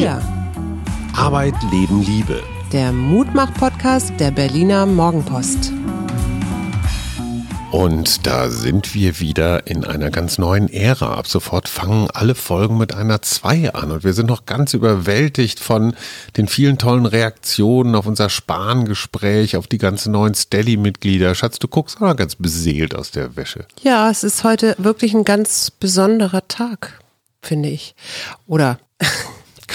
Wir. Arbeit, Leben, Liebe. Der Mutmach-Podcast der Berliner Morgenpost. Und da sind wir wieder in einer ganz neuen Ära. Ab sofort fangen alle Folgen mit einer 2 an. Und wir sind noch ganz überwältigt von den vielen tollen Reaktionen auf unser Spahn-Gespräch, auf die ganzen neuen Steady-Mitglieder. Schatz, du guckst auch ganz beseelt aus der Wäsche. Ja, es ist heute wirklich ein ganz besonderer Tag, finde ich. Oder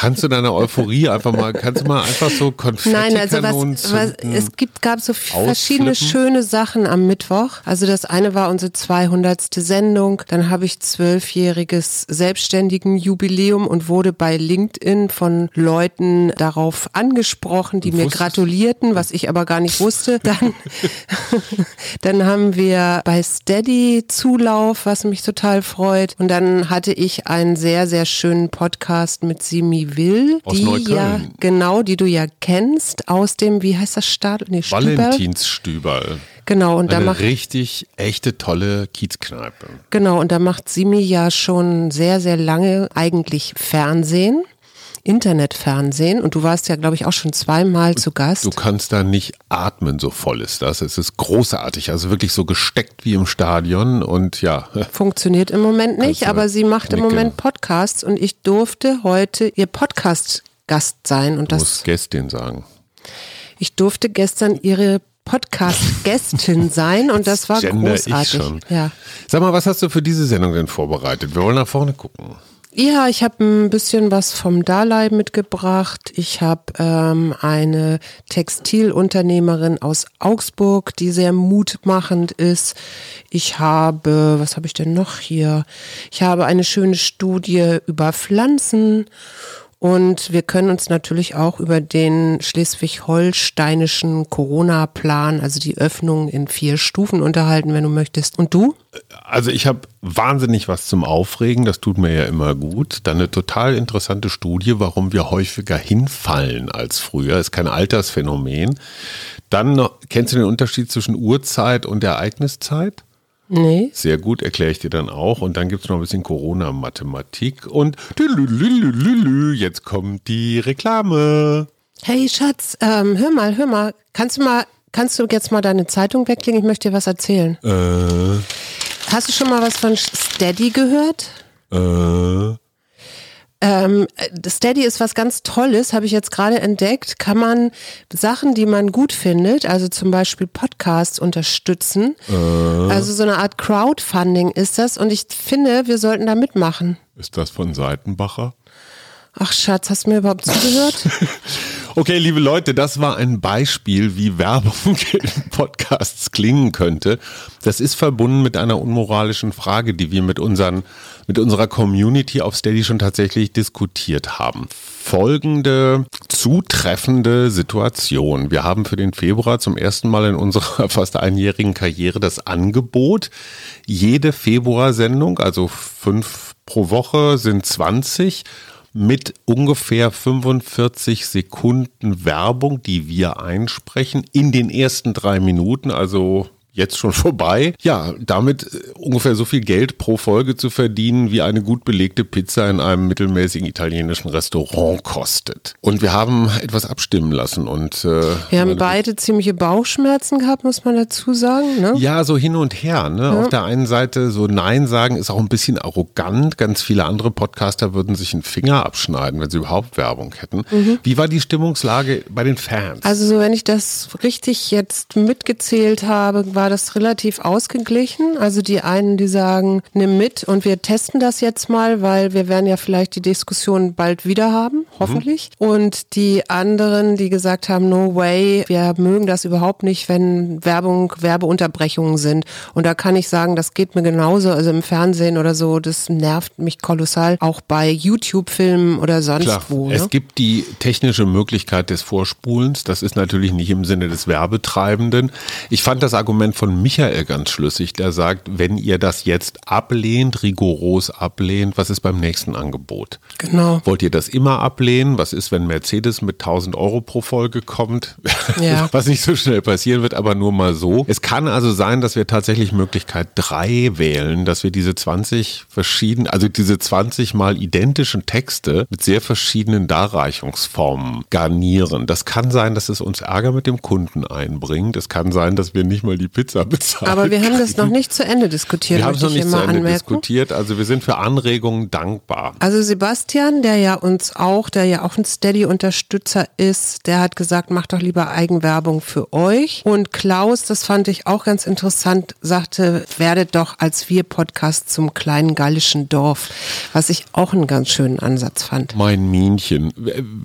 Kannst du deine Euphorie einfach mal, kannst du mal einfach so Konfetti Nein, also was, was es gibt, gab so verschiedene schöne Sachen am Mittwoch. Also das eine war unsere 200. Sendung. Dann habe ich zwölfjähriges selbstständigen Jubiläum und wurde bei LinkedIn von Leuten darauf angesprochen, die mir gratulierten, was ich aber gar nicht wusste. Dann, dann haben wir bei Steady Zulauf, was mich total freut. Und dann hatte ich einen sehr, sehr schönen Podcast mit Simi Will, aus die Neukölln. ja genau, die du ja kennst aus dem, wie heißt das Stadel? Nee, Stüberl. Valentinsstüberl. Genau und da Eine macht richtig echte tolle Kiezkneipe. genau und da macht Simi ja schon sehr sehr lange eigentlich Fernsehen. Internetfernsehen und du warst ja, glaube ich, auch schon zweimal zu Gast. Du kannst da nicht atmen, so voll ist das. Es ist großartig, also wirklich so gesteckt wie im Stadion und ja. Funktioniert im Moment nicht, aber sie macht im nicken. Moment Podcasts und ich durfte heute ihr Podcast-Gast sein und Du das musst Gästin sagen. Ich durfte gestern ihre Podcast-Gästin sein und das war Gender ich großartig. schon. Ja. Sag mal, was hast du für diese Sendung denn vorbereitet? Wir wollen nach vorne gucken. Ja, ich habe ein bisschen was vom Dalai mitgebracht. Ich habe ähm, eine Textilunternehmerin aus Augsburg, die sehr mutmachend ist. Ich habe, was habe ich denn noch hier? Ich habe eine schöne Studie über Pflanzen. Und wir können uns natürlich auch über den schleswig-holsteinischen Corona-Plan, also die Öffnung in vier Stufen unterhalten, wenn du möchtest. Und du? Also ich habe wahnsinnig was zum Aufregen, das tut mir ja immer gut. Dann eine total interessante Studie, warum wir häufiger hinfallen als früher. Ist kein Altersphänomen. Dann noch, kennst du den Unterschied zwischen Uhrzeit und Ereigniszeit? Nee. Sehr gut, erkläre ich dir dann auch. Und dann gibt es noch ein bisschen Corona-Mathematik. Und jetzt kommt die Reklame. Hey Schatz, ähm, hör mal, hör mal, kannst du mal, kannst du jetzt mal deine Zeitung weglegen? Ich möchte dir was erzählen. Äh, Hast du schon mal was von Steady gehört? äh. Ähm, äh, Steady ist was ganz Tolles, habe ich jetzt gerade entdeckt. Kann man Sachen, die man gut findet, also zum Beispiel Podcasts unterstützen. Also so eine Art Crowdfunding ist das. Und ich finde, wir sollten da mitmachen. Ist das von Seitenbacher? Ach Schatz, hast du mir überhaupt zugehört? Okay, liebe Leute, das war ein Beispiel, wie Werbung in Podcasts klingen könnte. Das ist verbunden mit einer unmoralischen Frage, die wir mit, unseren, mit unserer Community auf Steady schon tatsächlich diskutiert haben. Folgende zutreffende Situation. Wir haben für den Februar zum ersten Mal in unserer fast einjährigen Karriere das Angebot, jede Februarsendung, also fünf pro Woche sind 20, mit ungefähr 45 Sekunden Werbung, die wir einsprechen, in den ersten drei Minuten, also jetzt schon vorbei. Ja, damit äh, ungefähr so viel Geld pro Folge zu verdienen, wie eine gut belegte Pizza in einem mittelmäßigen italienischen Restaurant kostet. Und wir haben etwas abstimmen lassen und äh, Wir haben beide ziemliche Bauchschmerzen gehabt, muss man dazu sagen. Ne? ja, so hin und her. Ne? Auf der einen Seite so Nein sagen ist auch ein bisschen arrogant. Ganz viele andere Podcaster würden sich einen Finger abschneiden, wenn sie überhaupt Werbung hätten. Wie war die Stimmungslage bei den Fans? Also so, wenn ich das richtig jetzt mitgezählt habe, war das relativ ausgeglichen. Also die einen, die sagen, nimm mit und wir testen das jetzt mal, weil wir werden ja vielleicht die Diskussion bald wieder haben, hoffentlich. Und die anderen, die gesagt haben, no way, wir mögen das überhaupt nicht, wenn Werbung, Werbeunterbrechungen sind. Und da kann ich sagen, das geht mir genauso, also im Fernsehen oder so, das nervt mich kolossal, auch bei YouTube-Filmen oder sonst Klar, wo. Ne? es gibt die technische Möglichkeit des Vorspulens. Das ist natürlich nicht im Sinne des Werbetreibenden. Ich fand das Argument Argument von Michael ganz schlüssig, der sagt, wenn ihr das jetzt ablehnt, rigoros ablehnt, was ist beim nächsten Angebot? Genau. Wollt ihr das immer ablehnen? Was ist, wenn Mercedes mit 1000 Euro pro Folge kommt? Ja. Was nicht so schnell passieren wird, aber nur mal so. Es kann also sein, dass wir tatsächlich Möglichkeit 3 wählen, dass wir diese 20 verschiedenen, also diese 20 mal identischen Texte mit sehr verschiedenen Darreichungsformen garnieren. Das kann sein, dass es uns Ärger mit dem Kunden einbringt. Es kann sein, dass wir nicht mal die Pizza bezahlen. Aber wir haben das noch nicht zu Ende diskutiert. Wir haben es noch nicht zu Ende anmerken. diskutiert. Also wir sind für Anregungen dankbar. Also Sebastian, der ja uns auch, der ja auch ein Steady-Unterstützer ist, der hat gesagt, macht doch lieber Eigenwerbung für euch. Und Klaus, das fand ich auch ganz interessant, sagte, werdet doch als wir Podcast zum kleinen gallischen Dorf, was ich auch einen ganz schönen Ansatz fand. Mein Minchen.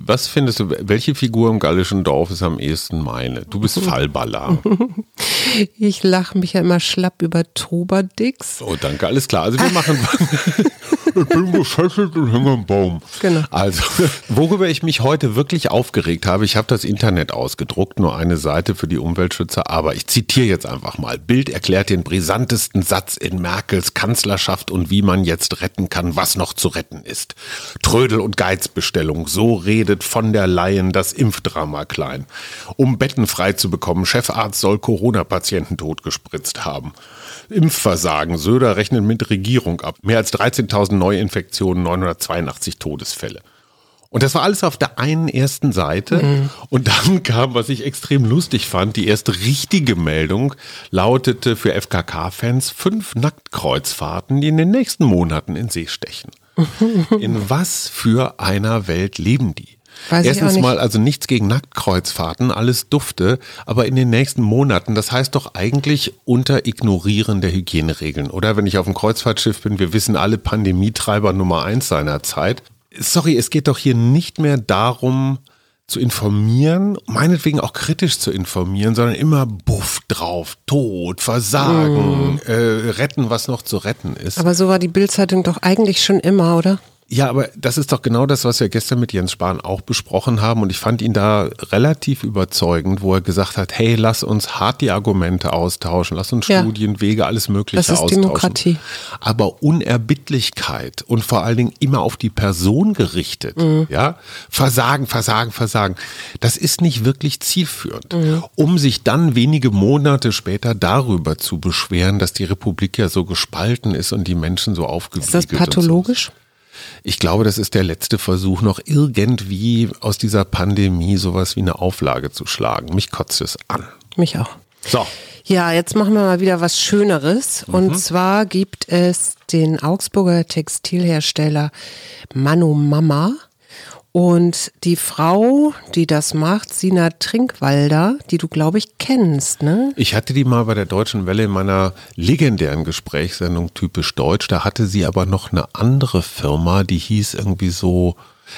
Was findest du, welche Figur im gallischen Dorf ist am ehesten meine? Du bist Fallballer. Ich lache mich ja immer schlapp über Trubadix. Oh, danke, alles klar. Also wir machen. ich bin gefesselt und hänge am Baum. Genau. Also, worüber ich mich heute wirklich aufgeregt habe, ich habe das Internet ausgedruckt, nur eine Seite für die Umweltschützer, aber ich zitiere jetzt einfach mal. Bild erklärt den brisantesten Satz in Merkels Kanzlerschaft und wie man jetzt retten kann, was noch zu retten ist. Trödel und Geizbestellung, so redet von der Leyen das Impfdrama klein. Um Betten frei zu bekommen, Chefarzt soll Corona-Patienten totgespritzt haben. Impfversagen. Söder rechnet mit Regierung ab. Mehr als 13.000 Neuinfektionen, 982 Todesfälle. Und das war alles auf der einen ersten Seite. Mhm. Und dann kam, was ich extrem lustig fand, die erste richtige Meldung lautete für FKK-Fans fünf Nacktkreuzfahrten, die in den nächsten Monaten in See stechen. In was für einer Welt leben die? Weiß Erstens mal, also nichts gegen Nacktkreuzfahrten, alles dufte, aber in den nächsten Monaten, das heißt doch eigentlich unter Ignorieren der Hygieneregeln, oder? Wenn ich auf dem Kreuzfahrtschiff bin, wir wissen alle Pandemietreiber Nummer eins seiner Zeit. Sorry, es geht doch hier nicht mehr darum, zu informieren, meinetwegen auch kritisch zu informieren, sondern immer Buff drauf, Tod, Versagen, mm. äh, retten, was noch zu retten ist. Aber so war die Bildzeitung doch eigentlich schon immer, oder? Ja, aber das ist doch genau das, was wir gestern mit Jens Spahn auch besprochen haben. Und ich fand ihn da relativ überzeugend, wo er gesagt hat, hey, lass uns hart die Argumente austauschen, lass uns ja. Studien, Wege, alles Mögliche das ist austauschen. Demokratie. Aber Unerbittlichkeit und vor allen Dingen immer auf die Person gerichtet, mhm. ja, Versagen, Versagen, Versagen, das ist nicht wirklich zielführend. Mhm. Um sich dann wenige Monate später darüber zu beschweren, dass die Republik ja so gespalten ist und die Menschen so aufgewiegelt sind. Ist das pathologisch? Ich glaube, das ist der letzte Versuch, noch irgendwie aus dieser Pandemie sowas wie eine Auflage zu schlagen. Mich kotzt es an. Mich auch. So. Ja, jetzt machen wir mal wieder was Schöneres. Mhm. Und zwar gibt es den Augsburger Textilhersteller Manu Mama. Und die Frau, die das macht, Sina Trinkwalder, die du, glaube ich, kennst, ne? Ich hatte die mal bei der Deutschen Welle in meiner legendären Gesprächssendung Typisch Deutsch. Da hatte sie aber noch eine andere Firma, die hieß irgendwie so,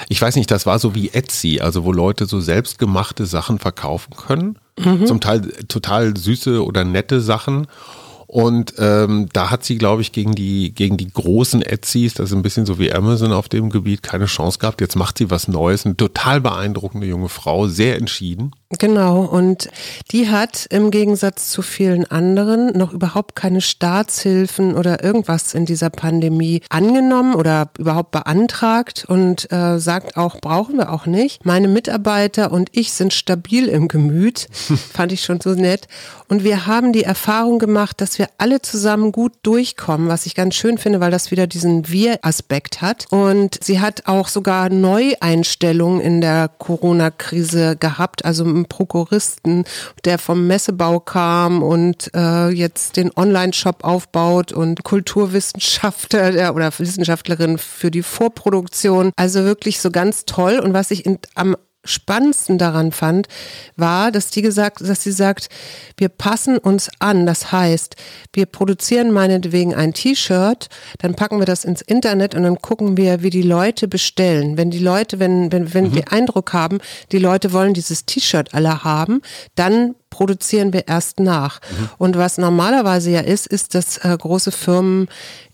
ich weiß nicht, das war so wie Etsy, also wo Leute so selbstgemachte Sachen verkaufen können. Mhm. Zum Teil total süße oder nette Sachen. Und ähm, da hat sie, glaube ich, gegen die, gegen die großen Etsys, das ist ein bisschen so wie Amazon auf dem Gebiet, keine Chance gehabt. Jetzt macht sie was Neues. Eine total beeindruckende junge Frau, sehr entschieden. Genau, und die hat im Gegensatz zu vielen anderen noch überhaupt keine Staatshilfen oder irgendwas in dieser Pandemie angenommen oder überhaupt beantragt und äh, sagt auch, brauchen wir auch nicht. Meine Mitarbeiter und ich sind stabil im Gemüt, fand ich schon so nett. Und wir haben die Erfahrung gemacht, dass wir alle zusammen gut durchkommen, was ich ganz schön finde, weil das wieder diesen Wir-Aspekt hat. Und sie hat auch sogar Neueinstellungen in der Corona-Krise gehabt, also Prokuristen, der vom Messebau kam und äh, jetzt den Online-Shop aufbaut und Kulturwissenschaftler oder Wissenschaftlerin für die Vorproduktion. Also wirklich so ganz toll. Und was ich in, am spannendsten daran fand, war, dass die gesagt, dass sie sagt, wir passen uns an. Das heißt, wir produzieren meinetwegen ein T-Shirt, dann packen wir das ins Internet und dann gucken wir, wie die Leute bestellen. Wenn die Leute, wenn, wenn, wenn mhm. wir Eindruck haben, die Leute wollen dieses T-Shirt alle haben, dann produzieren wir erst nach. Mhm. Und was normalerweise ja ist, ist, dass äh, große Firmen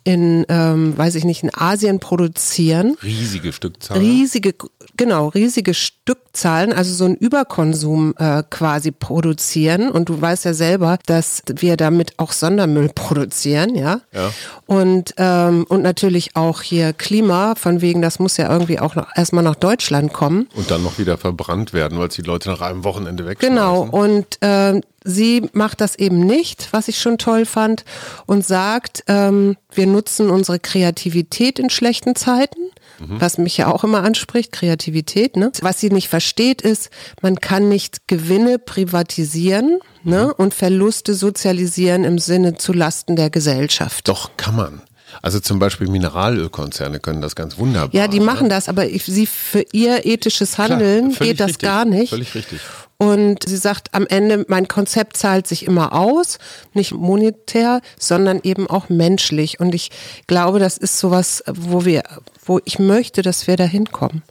in, ähm, weiß ich nicht, in Asien produzieren. Riesige Stückzahlen. Riesige, genau, riesige Stückzahlen, also so ein Überkonsum äh, quasi produzieren. Und du weißt ja selber, dass wir damit auch Sondermüll produzieren, ja. ja. Und, ähm, und natürlich auch hier Klima, von wegen, das muss ja irgendwie auch noch erstmal nach Deutschland kommen. Und dann noch wieder verbrannt werden, weil es die Leute nach einem Wochenende wegschmeißen. Genau, und äh, sie macht das eben nicht, was ich schon toll fand, und sagt, ähm, wir nutzen unsere Kreativität in schlechten Zeiten, mhm. was mich ja auch immer anspricht, Kreativität. Ne? Was sie nicht versteht ist, man kann nicht Gewinne privatisieren ne? Mhm. und Verluste sozialisieren im Sinne zu Lasten der Gesellschaft. Doch, kann man. Also zum Beispiel Mineralölkonzerne können das ganz wunderbar. Ja, die machen ne? das, aber sie für ihr ethisches Handeln Klar, geht das richtig, gar nicht. Völlig richtig. Und sie sagt am Ende, mein Konzept zahlt sich immer aus, nicht monetär, sondern eben auch menschlich. Und ich glaube, das ist sowas, wo wir, wo ich möchte, dass wir da hinkommen.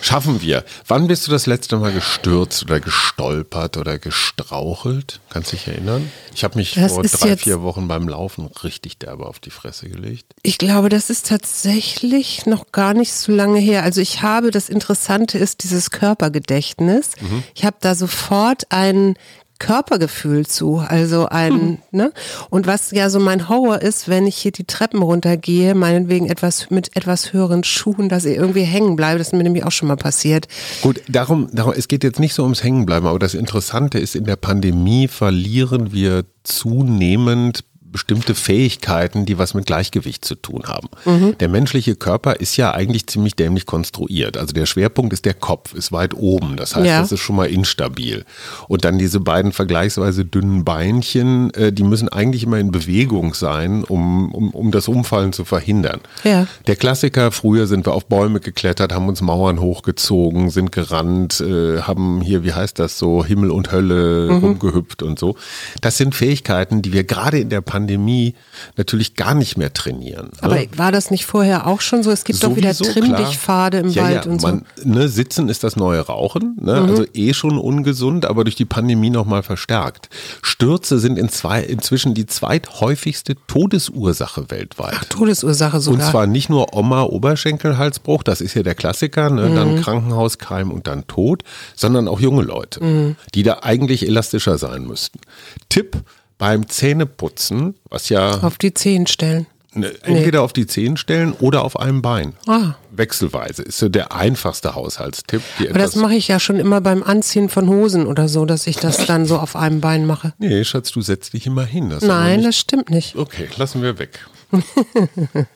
Schaffen wir. Wann bist du das letzte Mal gestürzt oder gestolpert oder gestrauchelt? Kannst du dich erinnern? Ich habe mich das vor drei, vier Wochen beim Laufen richtig derbe auf die Fresse gelegt. Ich glaube, das ist tatsächlich noch gar nicht so lange her. Also ich habe, das Interessante ist dieses Körpergedächtnis. Mhm. Ich habe da sofort ein Körpergefühl zu, also ein, hm. ne? Und was ja so mein Horror ist, wenn ich hier die Treppen runtergehe, meinetwegen etwas mit etwas höheren Schuhen, dass ich irgendwie hängen bleibe, das ist mir nämlich auch schon mal passiert. Gut, darum, darum, es geht jetzt nicht so ums Hängenbleiben, aber das Interessante ist, in der Pandemie verlieren wir zunehmend bestimmte Fähigkeiten, die was mit Gleichgewicht zu tun haben. Mhm. Der menschliche Körper ist ja eigentlich ziemlich dämlich konstruiert. Also der Schwerpunkt ist der Kopf, ist weit oben. Das heißt, ja. das ist schon mal instabil. Und dann diese beiden vergleichsweise dünnen Beinchen, äh, die müssen eigentlich immer in Bewegung sein, um, um, um das Umfallen zu verhindern. Ja. Der Klassiker, früher sind wir auf Bäume geklettert, haben uns Mauern hochgezogen, sind gerannt, äh, haben hier, wie heißt das so, Himmel und Hölle mhm. rumgehüpft und so. Das sind Fähigkeiten, die wir gerade in der Pandemie Pandemie natürlich gar nicht mehr trainieren. Ne? Aber war das nicht vorher auch schon so? Es gibt Sowieso, doch wieder Trimmdichtpfade im ja, Wald ja, und so. Man, ne, Sitzen ist das neue Rauchen, ne? mhm. also eh schon ungesund, aber durch die Pandemie nochmal verstärkt. Stürze sind in zwei, inzwischen die zweithäufigste Todesursache weltweit. Ach, Todesursache sogar. Und zwar nicht nur Oma-Oberschenkelhalsbruch, das ist ja der Klassiker, ne? Mhm. dann Krankenhauskeim und dann Tod, sondern auch junge Leute, mhm. die da eigentlich elastischer sein müssten. Tipp, beim Zähneputzen, was ja. Auf die Zehen stellen. Ne, entweder nee. auf die Zehen stellen oder auf einem Bein. Ah. Wechselweise ist so der einfachste Haushaltstipp. Aber das mache ich ja schon immer beim Anziehen von Hosen oder so, dass ich das dann so auf einem Bein mache. Nee, Schatz, du setzt dich immer hin. Das Nein, das stimmt nicht. Okay, lassen wir weg.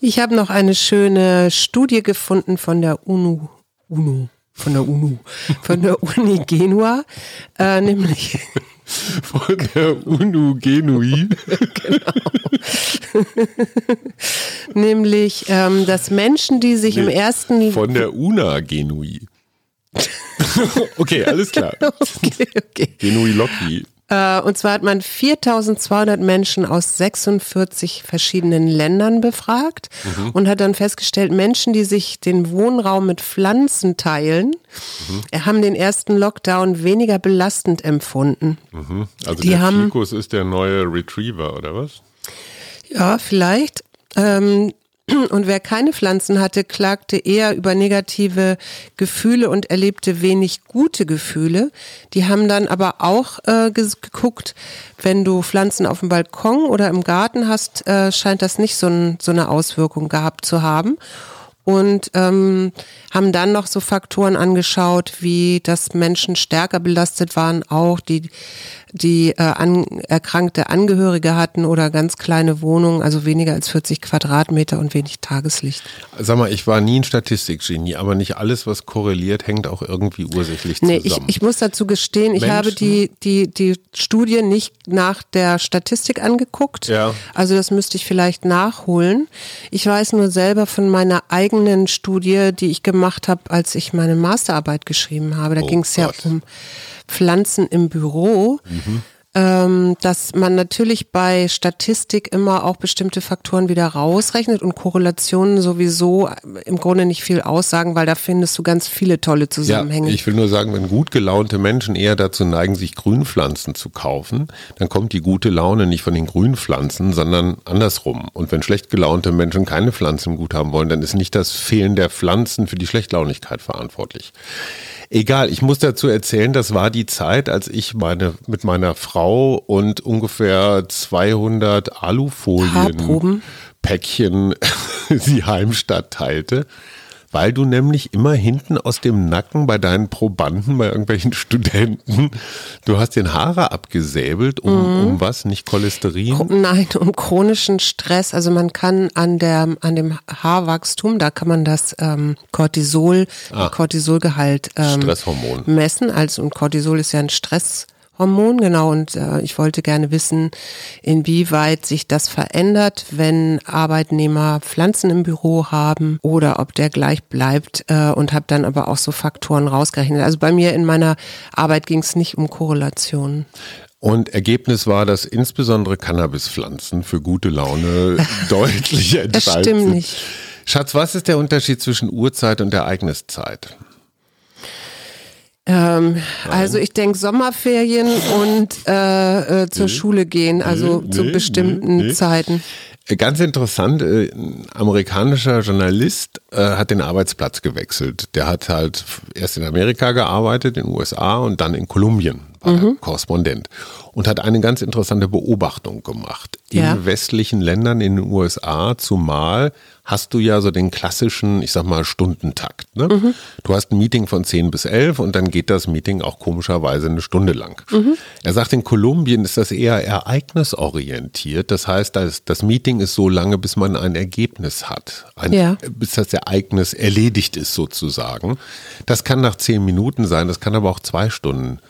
ich habe noch eine schöne Studie gefunden von der UNO. UNO von der UNO, von der Uni Genua, äh, nämlich von der UNU Genui. genau. Nämlich, ähm, dass Menschen, die sich nee, im ersten. Von der UNA Genui. okay, alles klar. okay, okay. Genui Loki. Äh, und zwar hat man 4200 Menschen aus 46 verschiedenen Ländern befragt mhm. und hat dann festgestellt, Menschen, die sich den Wohnraum mit Pflanzen teilen, mhm. haben den ersten Lockdown weniger belastend empfunden. Mhm. Also die der haben, Fikus ist der neue Retriever, oder was? Ja, vielleicht. Ähm, und wer keine Pflanzen hatte, klagte eher über negative Gefühle und erlebte wenig gute Gefühle. Die haben dann aber auch äh, geguckt, wenn du Pflanzen auf dem Balkon oder im Garten hast, äh, scheint das nicht so, ein, so eine Auswirkung gehabt zu haben und ähm, haben dann noch so Faktoren angeschaut, wie dass Menschen stärker belastet waren, auch die die äh, an, erkrankte Angehörige hatten oder ganz kleine Wohnungen, also weniger als 40 Quadratmeter und wenig Tageslicht. Sag mal, ich war nie ein Statistikgenie, aber nicht alles, was korreliert, hängt auch irgendwie ursächlich zusammen. Nee, ich, ich muss dazu gestehen, ich Menschen? habe die, die, die Studie nicht nach der Statistik angeguckt. Ja. Also das müsste ich vielleicht nachholen. Ich weiß nur selber von meiner eigenen Studie, die ich gemacht habe, als ich meine Masterarbeit geschrieben habe. Da oh ging es ja um Pflanzen im Büro. Mhm. Ähm, dass man natürlich bei Statistik immer auch bestimmte Faktoren wieder rausrechnet und Korrelationen sowieso im Grunde nicht viel aussagen, weil da findest du ganz viele tolle Zusammenhänge. Ja, ich will nur sagen, wenn gut gelaunte Menschen eher dazu neigen, sich Grünpflanzen zu kaufen, dann kommt die gute Laune nicht von den Grünpflanzen, sondern andersrum. Und wenn schlecht gelaunte Menschen keine Pflanzen gut haben wollen, dann ist nicht das Fehlen der Pflanzen für die Schlechtlaunigkeit verantwortlich. Egal, ich muss dazu erzählen, das war die Zeit, als ich meine mit meiner Frau und ungefähr 200 Alufolien Päckchen die Heimstatt teilte weil du nämlich immer hinten aus dem Nacken bei deinen Probanden, bei irgendwelchen Studenten, du hast den Haare abgesäbelt, um, mhm. um was? Nicht Cholesterin? Nein, um chronischen Stress. Also man kann an der an dem Haarwachstum, da kann man das ähm, Cortisol, ah. Cortisolgehalt ähm, Stresshormon messen. Also und Cortisol ist ja ein Stress Hormon, genau. Und äh, ich wollte gerne wissen, inwieweit sich das verändert, wenn Arbeitnehmer Pflanzen im Büro haben oder ob der gleich bleibt äh, und habe dann aber auch so Faktoren rausgerechnet. Also bei mir in meiner Arbeit ging es nicht um Korrelationen. Und Ergebnis war, dass insbesondere Cannabispflanzen für gute Laune deutlich entscheidend Das stimmt nicht. Schatz, was ist der Unterschied zwischen Uhrzeit und Ereigniszeit? Ähm, also ich denke Sommerferien und äh, äh, zur nee, Schule gehen, also nee, zu nee, bestimmten Zeiten. Äh, ganz interessant, äh, ein amerikanischer Journalist äh, hat den Arbeitsplatz gewechselt. Der hat halt erst in Amerika gearbeitet, in den USA und dann in Kolumbien, war mhm. Korrespondent. Und hat eine ganz interessante Beobachtung gemacht. In ja. westlichen Ländern, in den USA zumal, hast du ja so den klassischen, ich sag mal, Stundentakt. Ne? Mhm. Du hast ein Meeting von 10 bis 11 und dann geht das Meeting auch komischerweise eine Stunde lang. Mhm. Er sagt, in Kolumbien ist das eher ereignisorientiert. Das heißt, das, das Meeting ist so lange, bis man ein Ergebnis hat. Ein, ja. Bis das Ereignis erledigt ist sozusagen. Das kann nach 10 Minuten sein, das kann aber auch zwei Stunden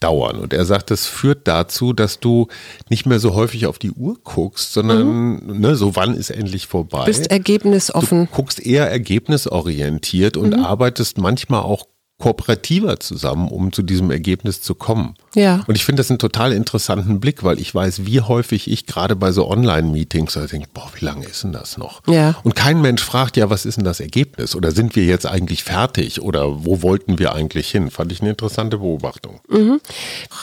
dauern. Und er sagt, das führt dazu, dass du nicht mehr so häufig auf die Uhr guckst, sondern mhm. ne, so wann ist endlich vorbei. Bist ergebnisoffen. Du guckst eher ergebnisorientiert und mhm. arbeitest manchmal auch kooperativer zusammen, um zu diesem Ergebnis zu kommen. Ja. Und ich finde das einen total interessanten Blick, weil ich weiß, wie häufig ich gerade bei so Online-Meetings denke, boah, wie lange ist denn das noch? Ja. Und kein Mensch fragt ja, was ist denn das Ergebnis? Oder sind wir jetzt eigentlich fertig? Oder wo wollten wir eigentlich hin? Fand ich eine interessante Beobachtung. Mhm.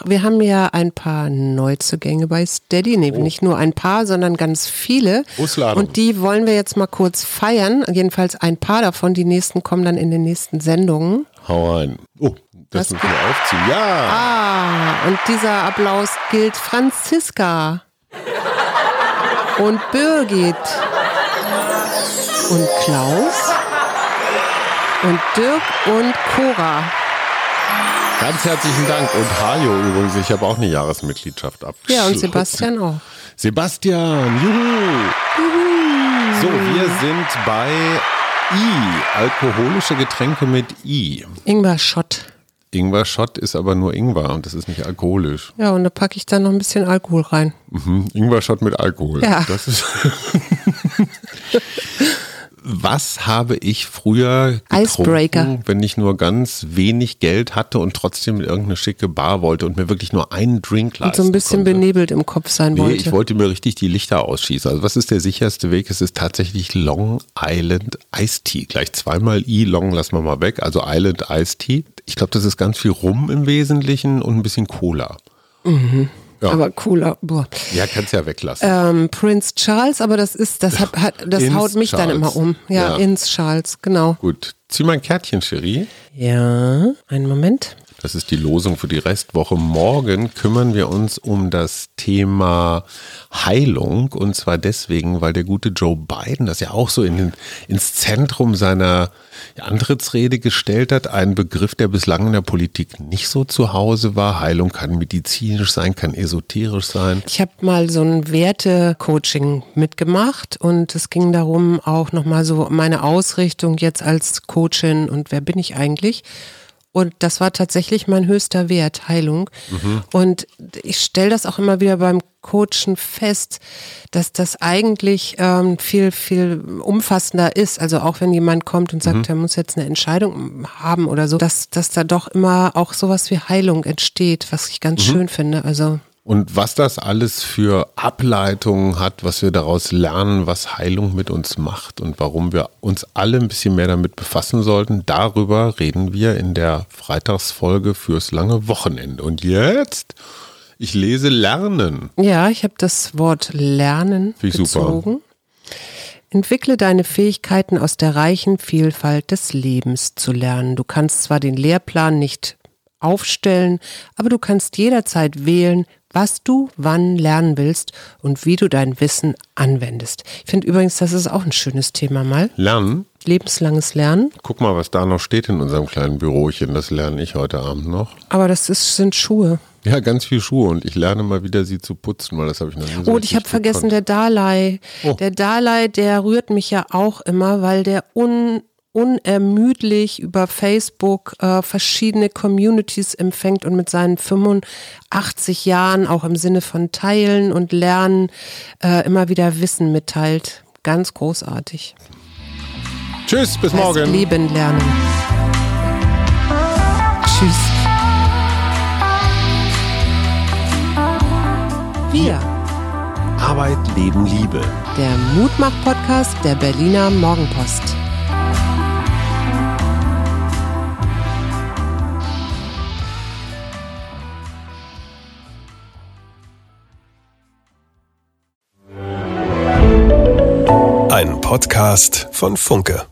Wir haben ja ein paar Neuzugänge bei Steady, nee, oh. nicht nur ein paar, sondern ganz viele. Ausladung. Und die wollen wir jetzt mal kurz feiern. Jedenfalls ein paar davon. Die nächsten kommen dann in den nächsten Sendungen. Hau rein. Oh, das müssen wir aufziehen. Ja. Ah, und dieser Applaus gilt Franziska und Birgit und Klaus und Dirk und Cora. Ganz herzlichen Dank. Und Hajo übrigens, ich habe auch eine Jahresmitgliedschaft abgeschlossen. Ja, und Sebastian auch. Sebastian, juhu. juhu. So, wir sind bei I. Alkoholische Getränke mit I. Ingwer-Schott. Ingwer-Schott ist aber nur Ingwer und das ist nicht alkoholisch. Ja, und da packe ich dann noch ein bisschen Alkohol rein. Mhm. Ingwer-Schott mit Alkohol. Ja. Das ist was habe ich früher getrunken, wenn ich nur ganz wenig Geld hatte und trotzdem in irgendeine schicke Bar wollte und mir wirklich nur einen Drink leisten Und so ein bisschen konnte. benebelt im Kopf sein nee, wollte. ich wollte mir richtig die Lichter ausschießen. Also was ist der sicherste Weg? Es ist tatsächlich Long Island Iced Tea. Gleich zweimal I, Long lassen wir mal weg. Also Island Iced Tea. Ich glaube, das ist ganz viel Rum im Wesentlichen und ein bisschen Cola. Mhm. Ja. Aber cooler. Boah. Ja, kannst ja weglassen. Ähm, Prince Charles, aber das ist, das hat, hat das haut mich Charles. dann immer um. Ja, ja, ins Charles, genau. Gut. Zieh mal ein Kärtchen, Cherie. Ja, einen Moment. Das ist die Losung für die Restwoche. Morgen kümmern wir uns um das Thema Heilung. Und zwar deswegen, weil der gute Joe Biden das ja auch so in ins Zentrum seiner Antrittsrede gestellt hat. Ein Begriff, der bislang in der Politik nicht so zu Hause war. Heilung kann medizinisch sein, kann esoterisch sein. Ich habe mal so ein Werte-Coaching mitgemacht und es ging darum, auch nochmal so meine Ausrichtung jetzt als Coachin und wer bin ich eigentlich? Und das war tatsächlich mein höchster Wert, Heilung. Mhm. Und ich stelle das auch immer wieder beim Coachen fest, dass das eigentlich ähm, viel, viel umfassender ist. Also auch wenn jemand kommt und sagt, mhm. er muss jetzt eine Entscheidung haben oder so, dass, dass da doch immer auch sowas wie Heilung entsteht, was ich ganz mhm. schön finde. Also Und was das alles für Ableitungen hat, was wir daraus lernen, was Heilung mit uns macht und warum wir uns alle ein bisschen mehr damit befassen sollten, darüber reden wir in der Freitagsfolge fürs lange Wochenende. Und jetzt, ich lese Lernen. Ja, ich habe das Wort Lernen Wie bezogen. Super. Entwickle deine Fähigkeiten aus der reichen Vielfalt des Lebens zu lernen. Du kannst zwar den Lehrplan nicht aufstellen, aber du kannst jederzeit wählen, was du wann lernen willst und wie du dein Wissen anwendest. Ich finde übrigens, das ist auch ein schönes Thema mal. Lernen? Lebenslanges Lernen. Guck mal, was da noch steht in unserem kleinen Bürochen. Das lerne ich heute Abend noch. Aber das ist, sind Schuhe. Ja, ganz viel Schuhe und ich lerne mal wieder sie zu putzen, weil das habe ich noch nie so Oh, und ich habe vergessen, der Dalai. Oh. Der Dalai, der rührt mich ja auch immer, weil der un unermüdlich über Facebook äh, verschiedene Communities empfängt und mit seinen 85 Jahren auch im Sinne von Teilen und Lernen äh, immer wieder Wissen mitteilt. Ganz großartig. Tschüss, bis das morgen. Leben lernen. Tschüss. Wir. Arbeit, Leben, Liebe. Der Mutmach-Podcast der Berliner Morgenpost. Podcast von Funke.